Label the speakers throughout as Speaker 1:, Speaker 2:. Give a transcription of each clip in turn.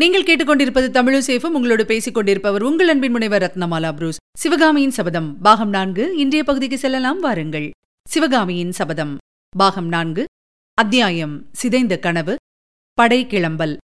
Speaker 1: நீங்கள் கேட்டுக்கொண்டிருப்பது தமிழசேஃபம் உங்களோடு பேசிக் கொண்டிருப்பவர் உங்கள் அன்பின் முனைவர் ரத்னமாலா புரூஸ். சிவகாமியின் சபதம் பாகம் நான்கு இன்றைய பகுதிக்கு செல்லலாம் வாருங்கள். சிவகாமியின் சபதம் பாகம் நான்கு அத்தியாயம் சிதைந்த கனவு படை கிளம்பல்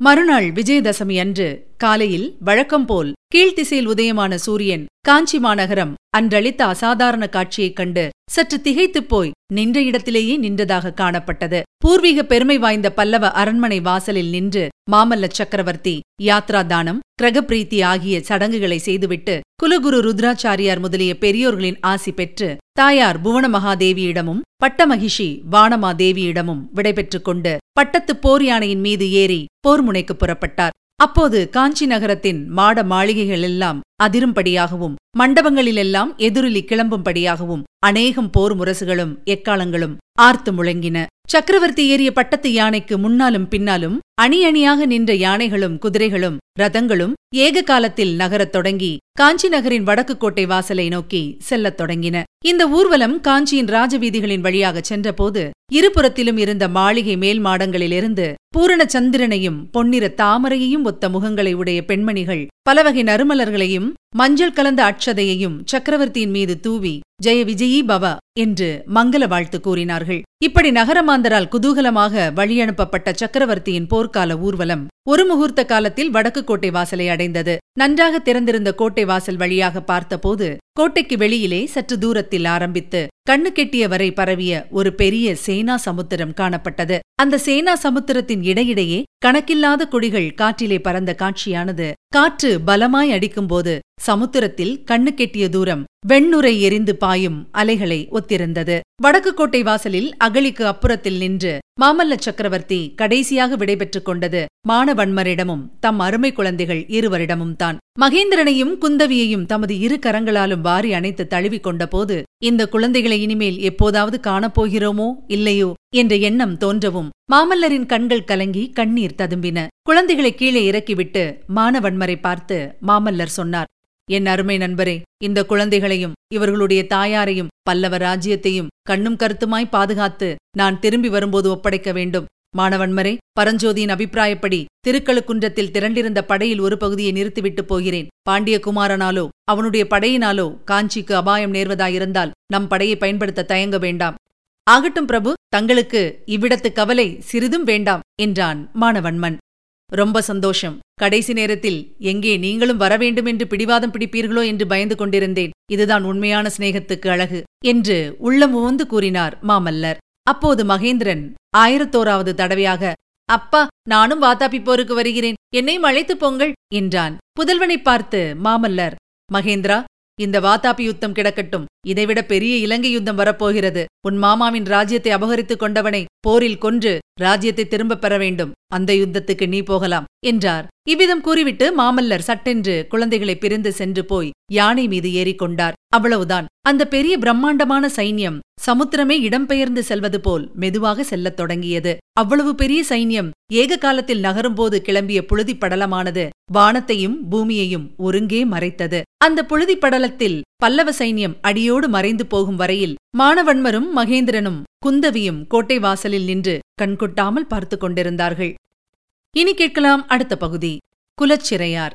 Speaker 1: மறுநாள் விஜயதசமி அன்று காலையில் வழக்கம்போல் கீழ்த்திசையில் உதயமான சூரியன் காஞ்சி மாநகரம் அன்றளித்த அசாதாரண காட்சியைக் கண்டு சற்று திகைத்துப் போய் நின்ற இடத்திலேயே நின்றதாக காணப்பட்டது. பூர்வீக பெருமை வாய்ந்த பல்லவ அரண்மனை வாசலில் நின்று மாமல்ல சக்கரவர்த்தி யாத்ரா தானம் கிரகப்பிரீத்தி ஆகிய சடங்குகளை செய்துவிட்டு குலகுரு ருத்ராச்சாரியார் முதலிய பெரியோர்களின் ஆசி பெற்று தாயார் புவன மகாதேவியிடமும் பட்டமகிஷி வானமாதேவியிடமும் விடைபெற்றுக் கொண்டு பட்டத்துப் போர் யானையின் மீது ஏறி போர் முனைக்கு புறப்பட்டார். அப்போது காஞ்சி நகரத்தின் மாட மாளிகைகள் எல்லாம் அதிரும்படியாகவும் மண்டபங்களிலெல்லாம் எதிரொலி கிளம்பும்படியாகவும் அநேகம் போர் முரசுகளும் எக்காலங்களும் ஆர்த்து முழங்கின. சக்கரவர்த்தி ஏறிய பட்டத்து யானைக்கு முன்னாலும் பின்னாலும் அணி அணியாக நின்ற யானைகளும் குதிரைகளும் ரதங்களும் ஏக காலத்தில் நகரத் தொடங்கி காஞ்சி நகரின் வடக்கு கோட்டை வாசலை நோக்கி செல்லத் தொடங்கின. இந்த ஊர்வலம் காஞ்சியின் ராஜவீதிகளின் வழியாகச் சென்றபோது இருபுறத்திலும் இருந்த மாளிகை மேல் மாடங்களிலிருந்து பூரண சந்திரனையும் பொன்னிற தாமரையையும் ஒத்த முகங்களை உடைய பெண்மணிகள் பலவகை நறுமலர்களையும் மஞ்சள் கலந்த அட்சதையையும் சக்கரவர்த்தியின் மீது தூவி ஜெய விஜயீ பவ என்று மங்கள வாழ்த்து கூறினார்கள். இப்படி நகரமாந்தரால் குதூகலமாக வழியனுப்பப்பட்ட சக்கரவர்த்தியின் போர்க்கால ஊர்வலம் ஒரு முகூர்த்த காலத்தில் வடக்கு கோட்டை வாசலை அடைந்தது. நன்றாக திறந்திருந்த கோட்டை வாசல் வழியாக பார்த்தபோது கோட்டைக்கு வெளியிலே சற்று தூரத்தில் ஆரம்பித்து கண்ணு கெட்டிய வரை பரவிய ஒரு பெரிய சேனா சமுத்திரம் காணப்பட்டது. அந்த சேனா சமுத்திரத்தின் இடையிடையே கணக்கில்லாத கொடிகள் காற்றிலே பறந்த காட்சியானது. காற்று பலமாய் அடிக்கும்போது சமுத்திரத்தில் கண்ணு கெட்டிய தூரம் வெண்ணுரை எரிந்து பாயும் அலைகளை ஒத்திருந்தது. வடக்கு கோட்டை வாசலில் அகழிக்கு அப்புறத்தில் நின்று மாமல்ல சக்கரவர்த்தி கடைசியாக விடைபெற்றுக் கொண்டது மானவன்மரிடமும் தம் அருமை குழந்தைகள் இருவரிடமும் தான். மகேந்திரனையும் குந்தவியையும் தமது இரு கரங்களாலும் வாரி அணைத்து தழுவிக் கொண்டபோது இந்த குழந்தைகளை இனிமேல் எப்போதாவது காணப்போகிறோமோ இல்லையோ என்ற எண்ணம் தோன்றவும் மாமல்லரின் கண்கள் கலங்கி கண்ணீர் ததும்பின. குழந்தைகளை கீழே இறக்கிவிட்டு மானவன்மரை பார்த்து மாமல்லர் சொன்னார் என் அருமை நண்பரே இந்த குழந்தைகளையும் இவர்களுடைய தாயாரையும் பல்லவ ராஜ்யத்தையும் கண்ணும் கருத்துமாய் பாதுகாத்து நான் திரும்பி வரும்போது ஒப்படைக்க வேண்டும். மாணவன்மரே பரஞ்சோதியின் அபிப்பிராயப்படி திருக்களுக்குன்றத்தில் திரண்டிருந்த படையில் ஒரு பகுதியை நிறுத்திவிட்டு போகிறேன். பாண்டியகுமாரனாலோ அவனுடைய படையினாலோ காஞ்சிக்கு அபாயம் நேர்வதாயிருந்தால் நம் படையை பயன்படுத்த தயங்க வேண்டாம். ஆகட்டும் பிரபு தங்களுக்கு இவ்விடத்து கவலை சிறிதும் வேண்டாம் என்றான் மாணவன்மன். ரொம்ப சந்தோஷம். கடைசி நேரத்தில் எங்கே நீங்களும் வரவேண்டும் என்று பிடிவாதம் பிடிப்பீர்களோ என்று பயந்து கொண்டிருந்தேன். இதுதான் உண்மையான சிநேகத்துக்கு அழகு என்று உள்ளம் உவந்து கூறினார் மாமல்லர். அப்போது மகேந்திரன் ஆயிரத்தோராவது தடவையாக அப்பா நானும் வாத்தாப்பி போருக்கு வருகிறேன். என்னையும் அழைத்துப் போங்கள் என்றான். புதல்வனைப் பார்த்து மாமல்லர் மகேந்திரா இந்த வாதாபி யுத்தம் கிடக்கட்டும். இதைவிட பெரிய இலங்கை யுத்தம் வரப்போகிறது. உன் மாமாவின் ராஜ்யத்தை அபகரித்துக் கொண்டவனை போரில் கொன்று ராஜ்யத்தை திரும்பப் பெற வேண்டும். அந்த யுத்தத்துக்கு நீ போகலாம் என்றார். இவ்விதம் கூறிவிட்டு மாமல்லர் சட்டென்று குழந்தைகளை பிரிந்து சென்று போய் யானை மீது ஏறிக்கொண்டார் அவ்வளவுதான். அந்த பெரிய பிரம்மாண்டமான சைன்யம் சமுத்திரமே இடம்பெயர்ந்து செல்வது போல் மெதுவாக செல்லத் தொடங்கியது. அவ்வளவு பெரிய சைன்யம் ஏக காலத்தில் நகரும்போது கிளம்பிய புழுதிப் படலமானது வானத்தையும் பூமியையும் ஒருங்கே மறைத்தது. அந்த புழுதிப் படலத்தில் பல்லவ சைன்யம் அடியோடு மறைந்து போகும் வரையில் மானவன்மரும் மகேந்திரனும் குந்தவியும் கோட்டை வாசலில் நின்று கண்கொட்டாமல் பார்த்துக் கொண்டிருந்தார்கள். இனி கேட்கலாம் அடுத்த பகுதி. குலச்சிறையார்.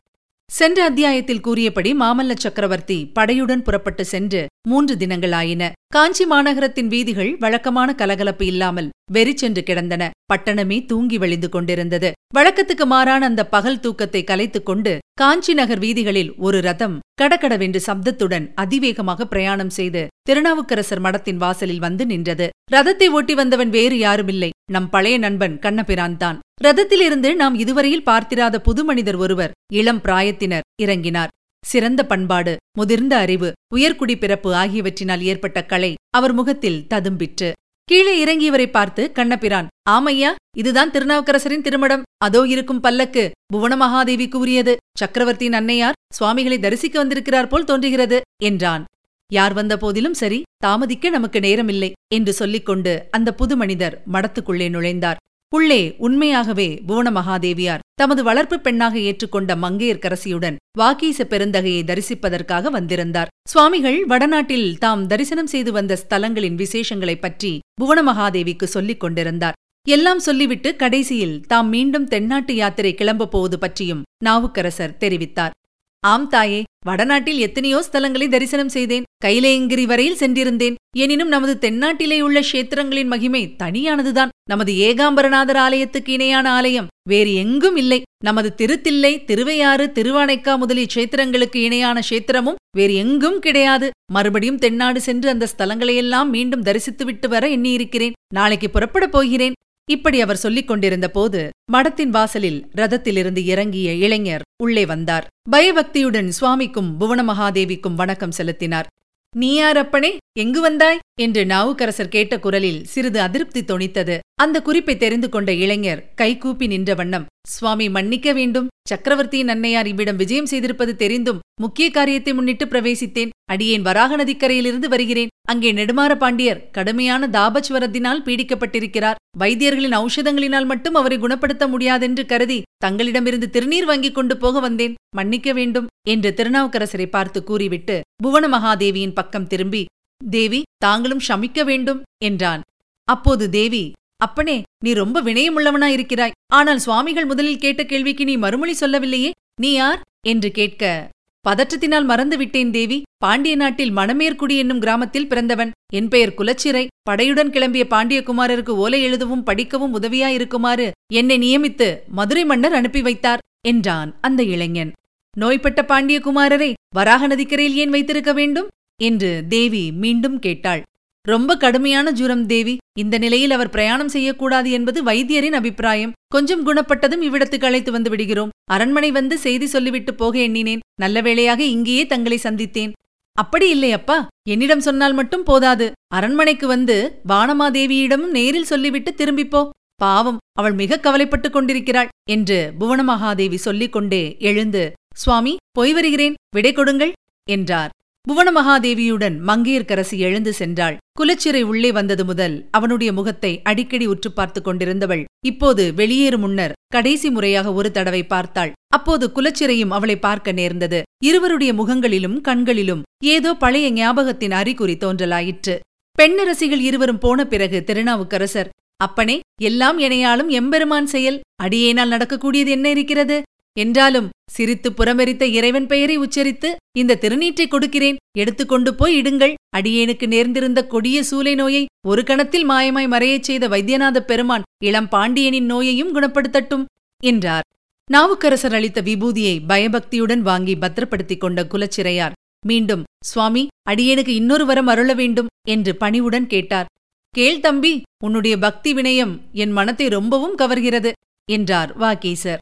Speaker 1: சென்ற அத்தியாயத்தில் கூறியபடி மாமல்ல சக்கரவர்த்தி படையுடன் புறப்பட்டு சென்று மூன்று தினங்களாயின. காஞ்சி மாநகரத்தின் வீதிகள் வழக்கமான கலகலப்பு இல்லாமல் வெறிச்சென்று கிடந்தன. பட்டணமே தூங்கி வழிந்து கொண்டிருந்தது. வழக்கத்துக்கு மாறான அந்த பகல் தூக்கத்தை கலைத்துக் கொண்டு காஞ்சி நகர் வீதிகளில் ஒரு ரதம் கடகடவென்று சப்தத்துடன் அதிவேகமாக பிரயாணம் செய்து திருநாவுக்கரசர் மடத்தின் வாசலில் வந்து நின்றது. ரதத்தை ஓட்டி வந்தவன் வேறு யாருமில்லை. நம் பழைய நண்பன் கண்ணபிரான் தான். ரதத்திலிருந்து நாம் இதுவரையில் பார்த்திராத புது மனிதர் ஒருவர் இளம் பிராயத்தினர் இறங்கினார். சிறந்த பண்பாடு முதிர்ந்த அறிவு உயர்குடி பிறப்பு ஆகியவற்றினால் ஏற்பட்ட கலை அவர் முகத்தில் ததும்பிற்று. கீழே இறங்கியவரை பார்த்து கண்ணபிரான் ஆமையா இதுதான் திருநாவுக்கரசரின் திருமடம். அதோ இருக்கும் பல்லக்கு புவன மகாதேவிக்கு உரியது. சக்கரவர்த்தியின் அன்னையார் சுவாமிகளை தரிசிக்க வந்திருக்கிறார் போல் தோன்றுகிறது என்றான். யார் வந்த போதிலும் சரி தாமதிக்க நமக்கு நேரமில்லை என்று சொல்லிக்கொண்டு அந்த புது மனிதர் மடத்துக்குள்ளே நுழைந்தார். உள்ளே உண்மையாகவே புவன மகாதேவியார் தமது வளர்ப்பு பெண்ணாக ஏற்றுக்கொண்ட மங்கையர்க்கரசியுடன் வாக்கீச பெருந்தகையை தரிசிப்பதற்காக வந்திருந்தார். சுவாமிகள் வடநாட்டில் தாம் தரிசனம் செய்து வந்த ஸ்தலங்களின் விசேஷங்களைப் பற்றி புவன மகாதேவிக்கு சொல்லிக் கொண்டிருந்தார். எல்லாம் சொல்லிவிட்டு கடைசியில் தாம் மீண்டும் தென்னாட்டு யாத்திரை கிளம்பப் போவது பற்றியும் நாவுக்கரசர் தெரிவித்தார். ஆம் தாயே வடநாட்டில் எத்தனையோ ஸ்தலங்களை தரிசனம் செய்தேன். கைலேங்கிரி வரையில் சென்றிருந்தேன். எனினும் நமது தென்னாட்டிலே உள்ள க்ஷேத்திரங்களின் மகிமை தனியானதுதான். நமது ஏகாம்பரநாதர் ஆலயத்துக்கு இணையான ஆலயம் வேறு எங்கும் இல்லை. நமது திருத்தில்லை திருவையாறு திருவானைக்கா முதலிய க்ஷேத்திரங்களுக்கு இணையான க்ஷேத்திரமும் வேறு எங்கும் கிடையாது. மறுபடியும் தென்னாடு சென்று அந்த ஸ்தலங்களையெல்லாம் மீண்டும் தரிசித்துவிட்டு வர எண்ணியிருக்கிறேன். நாளைக்கு புறப்படப் போகிறேன். இப்படி அவர் சொல்லிக் கொண்டிருந்த போது மடத்தின் வாசலில் ரதத்திலிருந்து இறங்கிய இளைஞர் உள்ளே வந்தார். பயபக்தியுடன் சுவாமிக்கும் புவனமகாதேவிக்கும் வணக்கம் செலுத்தினார். நீ யார் அப்பனே? எங்கு வந்தாய்? என்று நாவுக்கரசர் கேட்ட குரலில் சிறிது அதிருப்தி தொனித்தது. அந்த குறிப்பை தெரிந்து கொண்ட இளைஞர் கைகூப்பி நின்ற வண்ணம் சுவாமி மன்னிக்க வேண்டும். சக்கரவர்த்தியின் அன்னையார் இவ்விடம் விஜயம் செய்திருப்பது தெரிந்தும் முக்கிய காரியத்தை முன்னிட்டு பிரவேசித்தேன். அடியேன் வராக நதிக்கரையிலிருந்து வருகிறேன். அங்கே நெடுமாற பாண்டியர் கடுமையான தாபச்சுவரத்தினால் பீடிக்கப்பட்டிருக்கிறார். வைத்தியர்களின் ஔஷதங்களினால் மட்டும் அவரை குணப்படுத்த முடியாதென்று கருதி தங்களிடமிருந்து திருநீர் வாங்கிக் கொண்டு போக வந்தேன். மன்னிக்க வேண்டும் என்று திருநாவுக்கரசரை பார்த்து கூறிவிட்டு புவன மகாதேவியின் பக்கம் திரும்பி தேவி தாங்களும் ஷமிக்க வேண்டும் என்றான். அப்போது தேவி அப்பனே நீ ரொம்ப வினயமுள்ளவனாயிருக்கிறாய் ஆனால் சுவாமிகள் முதலில் கேட்ட கேள்விக்கு நீ மறுமொழி சொல்லவில்லையே? நீ யார்? என்று கேட்க பதற்றத்தினால் மறந்து விட்டேன் தேவி. பாண்டிய நாட்டில் மணமேற்குடி என்னும் கிராமத்தில் பிறந்தவன். என் பெயர் குலச்சிறை. படையுடன் கிளம்பிய பாண்டியகுமாரருக்கு ஓலை எழுதவும் படிக்கவும் உதவியாயிருக்குமாறு என்னை நியமித்து மதுரை மன்னர் அனுப்பி வைத்தார் என்றான் அந்த இளைஞன். நோய்பட்ட பாண்டியகுமாரரை வராக நதிக்கரையில் ஏன் வைத்திருக்க வேண்டும்? என்று தேவி மீண்டும் கேட்டாள். ரொம்ப கடுமையான ஜுரம் தேவி. இந்த நிலையில் அவர் பிரயாணம் செய்யக்கூடாது என்பது வைத்தியரின் அபிப்பிராயம். கொஞ்சம் குணப்பட்டதும் இவ்விடத்துக்கு அழைத்து வந்து விடுகிறோம். அரண்மனை வந்து செய்தி சொல்லிவிட்டு போக எண்ணினேன். நல்ல வேளையாக இங்கேயே தங்களை சந்தித்தேன். அப்படி இல்லை அப்பா. என்னிடம் சொன்னால் மட்டும் போதாது. அரண்மனைக்கு வந்து வானமாதேவியிடமும் நேரில் சொல்லிவிட்டு திரும்பிப்போ பாவம் அவள் மிக கவலைப்பட்டுக் கொண்டிருக்கிறாள் என்று புவனமகாதேவி சொல்லிக் கொண்டே எழுந்து சுவாமி போய் வருகிறேன். விடை கொடுங்கள் என்றார். புவனமகாதேவியுடன் மங்கையர்க்கரசி எழுந்து சென்றாள். குலச்சிறை உள்ளே வந்தது முதல் அவனுடைய முகத்தை அடிக்கடி உற்று பார்த்துக் கொண்டிருந்தவள். இப்போது வெளியேறும் முன்னர் கடைசி முறையாக ஒரு தடவை பார்த்தாள். அப்போது குலச்சிறையும் அவளை பார்க்க நேர்ந்தது. இருவருடைய முகங்களிலும் கண்களிலும் ஏதோ பழைய ஞாபகத்தின் அறிகுறி தோன்றலாயிற்று. பெண்ணரசிகள் இருவரும் போன பிறகு திருநாவுக்கரசர் அப்பனே எல்லாம் எனையாலும் எம்பெருமான் செயல். அடியேனால் நடக்கக்கூடியது என்ன இருக்கிறது? என்றாலும் சிரித்து புறமெரித்த இறைவன் பெயரை உச்சரித்து இந்த திருநீற்றை கொடுக்கிறேன். எடுத்துக்கொண்டு போய் இடுங்கள். அடியேனுக்கு நேர்ந்திருந்த கொடிய சூலை நோயை ஒரு கணத்தில் மாயமாய் மறையச் செய்த வைத்தியநாத பெருமான் இளம் பாண்டியனின் நோயையும் குணப்படுத்தட்டும் என்றார். நாவுக்கரசர் அளித்த விபூதியை பயபக்தியுடன் வாங்கி பத்திரப்படுத்திக் கொண்ட குலச்சிறையார் மீண்டும் சுவாமி அடியேனுக்கு இன்னொரு வரம் அருள வேண்டும் என்று பணிவுடன் கேட்டார். கேள் தம்பி உன்னுடைய பக்தி வினயம் என் மனத்தை ரொம்பவும் கவர்கிறது என்றார் வாகீசர்.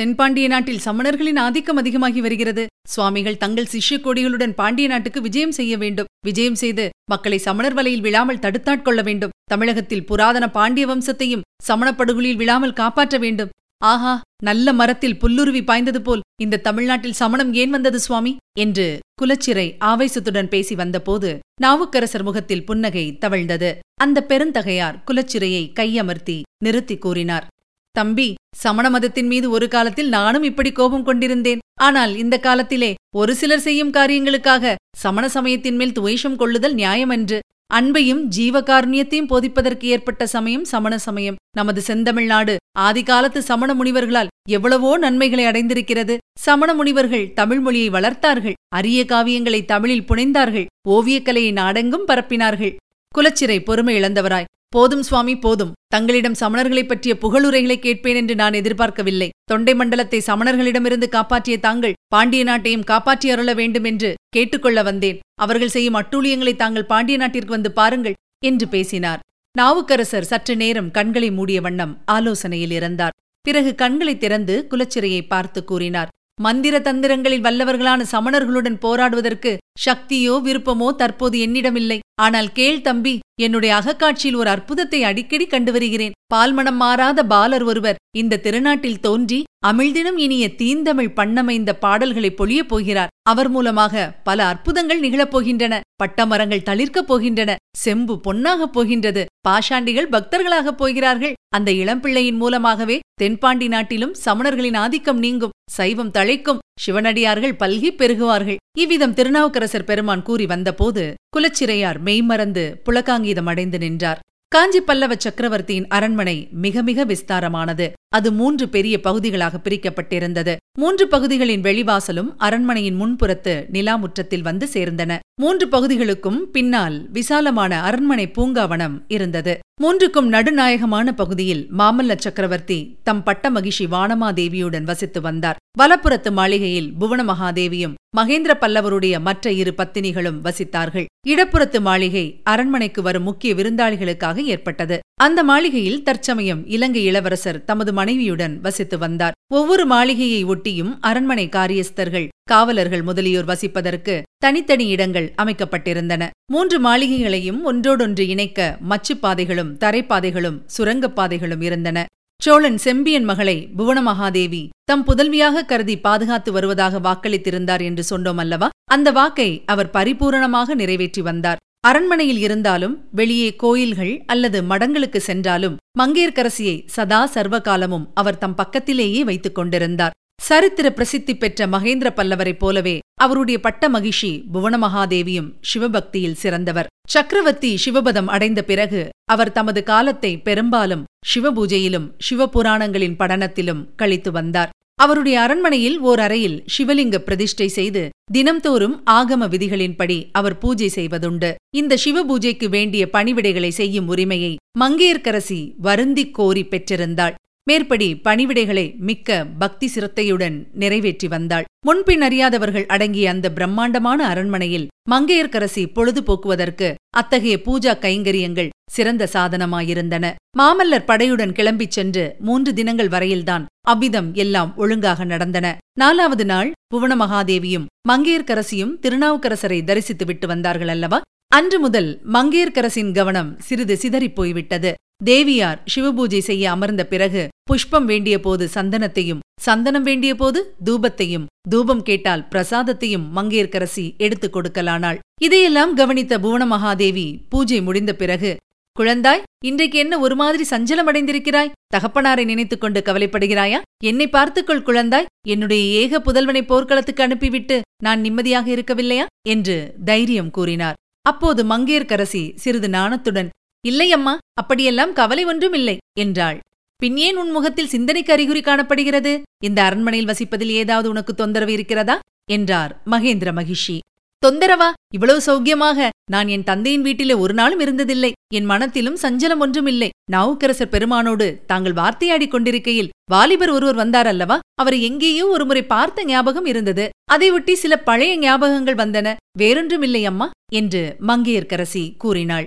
Speaker 1: தென்பாண்டிய நாட்டில் சமணர்களின் ஆதிக்கம் அதிகமாகி வருகிறது. சுவாமிகள் தங்கள் சிஷ்ய கொடிகளுடன் பாண்டிய நாட்டுக்கு விஜயம் செய்ய வேண்டும். விஜயம் செய்து மக்களை சமணர் வலையில் விழாமல் தடுத்தாட்கொள்ள வேண்டும். தமிழகத்தில் புராதன பாண்டிய வம்சத்தையும் சமணப்படுகொலியில் விழாமல் காப்பாற்ற வேண்டும். ஆஹா நல்ல மரத்தில் புல்லுருவி பாய்ந்தது போல் இந்த தமிழ்நாட்டில் சமணம் ஏன் வந்தது சுவாமி? என்று குலச்சிறை ஆவேசத்துடன் பேசி வந்தபோது நாவுக்கரசர் முகத்தில் புன்னகை தவழ்ந்தது. அந்த பெருந்தகையார் குலச்சிறையை கையமர்த்தி நிறுத்தி கூறினார். தம்பி சமண மதத்தின் மீது ஒரு காலத்தில் நானும் இப்படி கோபம் கொண்டிருந்தேன். ஆனால் இந்த காலத்திலே ஒரு சிலர் செய்யும் காரியங்களுக்காக சமண சமயத்தின் மேல் துவேஷம் கொள்ளுதல் நியாயமன்று. அன்பையும் ஜீவகாருண்யத்தையும் போதிப்பதற்கு ஏற்பட்ட சமயம் சமண சமயம். நமது செந்தமிழ்நாடு ஆதிகாலத்து சமண முனிவர்களால் எவ்வளவோ நன்மைகளை அடைந்திருக்கிறது. சமண முனிவர்கள் தமிழ் மொழியை வளர்த்தார்கள். அரிய காவியங்களை தமிழில் புனைந்தார்கள். ஓவியக்கலையை நாடெங்கும் பரப்பினார்கள். குலச்சிறை பொறுமை இழந்தவராய். போதும் சுவாமி போதும். தங்களிடம் சமணர்களைப் பற்றிய புகழுரைகளை கேட்பேன் என்று நான் எதிர்பார்க்கவில்லை. தொண்டை மண்டலத்தை சமணர்களிடமிருந்து காப்பாற்றிய தாங்கள் பாண்டிய நாட்டையும் காப்பாற்றி அருள வேண்டும் என்று கேட்டுக்கொள்ள வந்தேன். அவர்கள் செய்யும் அட்டூழியங்களை தாங்கள் பாண்டிய நாட்டிற்கு வந்து பாருங்கள் என்று பேசினார். நாவுக்கரசர் சற்று நேரம் கண்களை மூடிய வண்ணம் ஆலோசனையில் இருந்தார் பிறகு கண்களை திறந்து குலச்சிறையை பார்த்து கூறினார். மந்திர தந்திரங்களில் வல்லவர்களான சமணர்களுடன் போராடுவதற்கு சக்தியோ விருப்பமோ தற்போது என்னிடமில்லை. ஆனால் கேள் தம்பி என்னுடைய அகக்காட்சியில் ஒரு அற்புதத்தை அடிக்கடி கண்டு வருகிறேன் பால்மணம் மாறாத பாலர் ஒருவர் இந்த திருநாட்டில் தோன்றி அமிழ்தினம் இனிய தீந்தமிழ் பண்ணமைந்த பாடல்களை பொழியப் போகிறார். அவர் மூலமாக பல அற்புதங்கள் நிகழப் போகின்றன. பட்டமரங்கள் தளிர்க்கப் போகின்றன. செம்பு பொன்னாகப் போகின்றது. பாஷாண்டிகள் பக்தர்களாகப் போகிறார்கள். அந்த இளம்பிள்ளையின் மூலமாகவே தென்பாண்டி நாட்டிலும் சமணர்களின் ஆதிக்கம் நீங்கும் சைவம் தழைக்கும் சிவனடியார்கள் பல்கி பெருகுவார்கள். இவ்விதம் திருநாவுக்கரசர் பெருமான் கூறி வந்தபோது குலச்சிறையார் மெய்மறந்து புலகாங்கீதம் அடைந்து நின்றார். காஞ்சி பல்லவ சக்கரவர்த்தியின் அரண்மனை மிக மிக விஸ்தாரமானது. அது மூன்று பெரிய பகுதிகளாக பிரிக்கப்பட்டிருந்தது. மூன்று பகுதிகளின் வெளிவாசலும் அரண்மனையின் முன்புறத்து நிலாமுற்றத்தில் வந்து சேர்ந்தன. மூன்று பகுதிகளுக்கும் பின்னால் விசாலமான அரண்மனை பூங்காவனம் இருந்தது. மூன்றுக்கும் நடுநாயகமான பகுதியில் மாமல்ல சக்கரவர்த்தி தம் பட்ட மகிஷி வானமாதேவியுடன் வசித்து வந்தார். வலப்புறத்து மாளிகையில் புவன மகாதேவியும் மகேந்திர பல்லவருடைய மற்ற இரு பத்தினிகளும் வசித்தார்கள். இடப்புறத்து மாளிகை அரண்மனைக்கு வரும் முக்கிய விருந்தாளிகளுக்காக ஏற்பட்டது. அந்த மாளிகையில் தற்சமயம் இலங்கை இளவரசர் தமது மனைவியுடன் வசித்து வந்தார். ஒவ்வொரு மாளிகையை ஒட்டியும் அரண்மனை காரியஸ்தர்கள் காவலர்கள் முதலியோர் வசிப்பதற்கு தனித்தனி இடங்கள் அமைக்கப்பட்டிருந்தன. மூன்று மாளிகைகளையும் ஒன்றோடொன்று இணைக்க மச்சுப்பாதைகளும் தரைப்பாதைகளும் சுரங்கப்பாதைகளும் இருந்தன. சோழன் செம்பியன் மகளை புவனமகாதேவி தம் புதல்வியாக கருதி பாதுகாத்து வருவதாக வாக்களித்திருந்தார் என்று சொன்னோம் அல்லவா? அந்த வாக்கை அவர் பரிபூரணமாக நிறைவேற்றி வந்தார். அரண்மனையில் இருந்தாலும் வெளியே கோயில்கள் அல்லது மடங்களுக்கு சென்றாலும் மங்கையர்க்கரசியை சதா சர்வகாலமும் அவர் தம் பக்கத்திலேயே வைத்துக் கொண்டிருந்தார். சரித்திர பிரசித்தி பெற்ற மகேந்திர பல்லவரைப் போலவே அவருடைய பட்ட மகிஷி புவனமகாதேவியும் சிவபக்தியில் சிறந்தவர். சக்கரவர்த்தி சிவபதம் அடைந்த பிறகு அவர் தமது காலத்தை பெரும்பாலும் சிவபூஜையிலும் சிவபுராணங்களின் படனத்திலும் கழித்து வந்தார். அவருடைய அரண்மனையில் ஓர் அறையில் சிவலிங்க பிரதிஷ்டை செய்து தினம்தோறும் ஆகம விதிகளின்படி அவர் பூஜை செய்வதுண்டு. இந்த சிவ பூஜைக்கு வேண்டிய பணிவிடைகளை செய்யும் உரிமையை மங்கையர்க்கரசி வருந்திக் கோரி பெற்றிருந்தாள். மேற்படி பணிவிடைகளை மிக்க பக்தி சிரத்தையுடன் நிறைவேற்றி வந்தாள். முன்பின் அறியாதவர்கள் அடங்கிய அந்த பிரம்மாண்டமான அரண்மனையில் மங்கையர்க்கரசி பொழுதுபோக்குவதற்கு அத்தகைய பூஜா கைங்கரியங்கள் சிறந்த சாதனமாயிருந்தன. மாமல்லர் படையுடன் கிளம்பிச் சென்று மூன்று தினங்கள் வரையில்தான் அவ்விதம் எல்லாம் ஒழுங்காக நடந்தன. நாலாவது நாள் புவனமகாதேவியும் மங்கையர்க்கரசியும் திருநாவுக்கரசரை தரிசித்து விட்டு வந்தார்கள் அல்லவா? அன்று முதல் மங்கையர்க்கரசின் கவனம் சிறிது சிதறிப் போய்விட்டது. தேவியார் சிவபூஜை செய்ய அமர்ந்த பிறகு புஷ்பம் வேண்டிய போது சந்தனத்தையும் சந்தனம் வேண்டிய போது தூபத்தையும் தூபம் கேட்டால் பிரசாதத்தையும் மங்கையர்க்கரசி எடுத்துக் கொடுக்கலானாள். இதையெல்லாம் கவனித்த புவனமகாதேவி பூஜை முடிந்த பிறகு குழந்தாய் இன்றைக்கு என்ன ஒரு மாதிரி சஞ்சலம் அடைந்திருக்கிறாய்? தகப்பனாரை நினைத்துக் கொண்டு கவலைப்படுகிறாயா? என்னை பார்த்துக்கொள் குழந்தாய் என்னுடைய ஏக புதல்வனை போர்க்களத்துக்கு அனுப்பிவிட்டு நான் நிம்மதியாக இருக்கவில்லையா? என்று தைரியம் கூறினார். அப்போது மங்கையர்க்கரசி சிறிது நாணத்துடன் இல்லையம்மா அப்படியெல்லாம் கவலை ஒன்றும் இல்லை என்றாள். பின் ஏன் உன் முகத்தில் சிந்தனைக்கு அறிகுறி காணப்படுகிறது? இந்த அரண்மனையில் வசிப்பதில் ஏதாவது உனக்கு தொந்தரவு இருக்கிறதா? என்றார் மகேந்திர மகிஷி. தொந்தரவா? இவ்வளவு சௌக்கியமாக. நான் என் தந்தையின் வீட்டிலே ஒரு நாளும் இருந்ததில்லை. என் மனத்திலும் சஞ்சலம் ஒன்றுமில்லை நாவுக்கரசர் பெருமானோடு தாங்கள் வார்த்தையாடிக் கொண்டிருக்கையில் வாலிபர் ஒருவர் வந்தார் அல்லவா? அவரை எங்கேயோ ஒருமுறை பார்த்த ஞாபகம் இருந்தது. அதை ஒட்டி சில பழைய ஞாபகங்கள் வந்தன. வேறொன்றுமில்லை அம்மா என்று மங்கையர்க்கரசி கூறினாள்.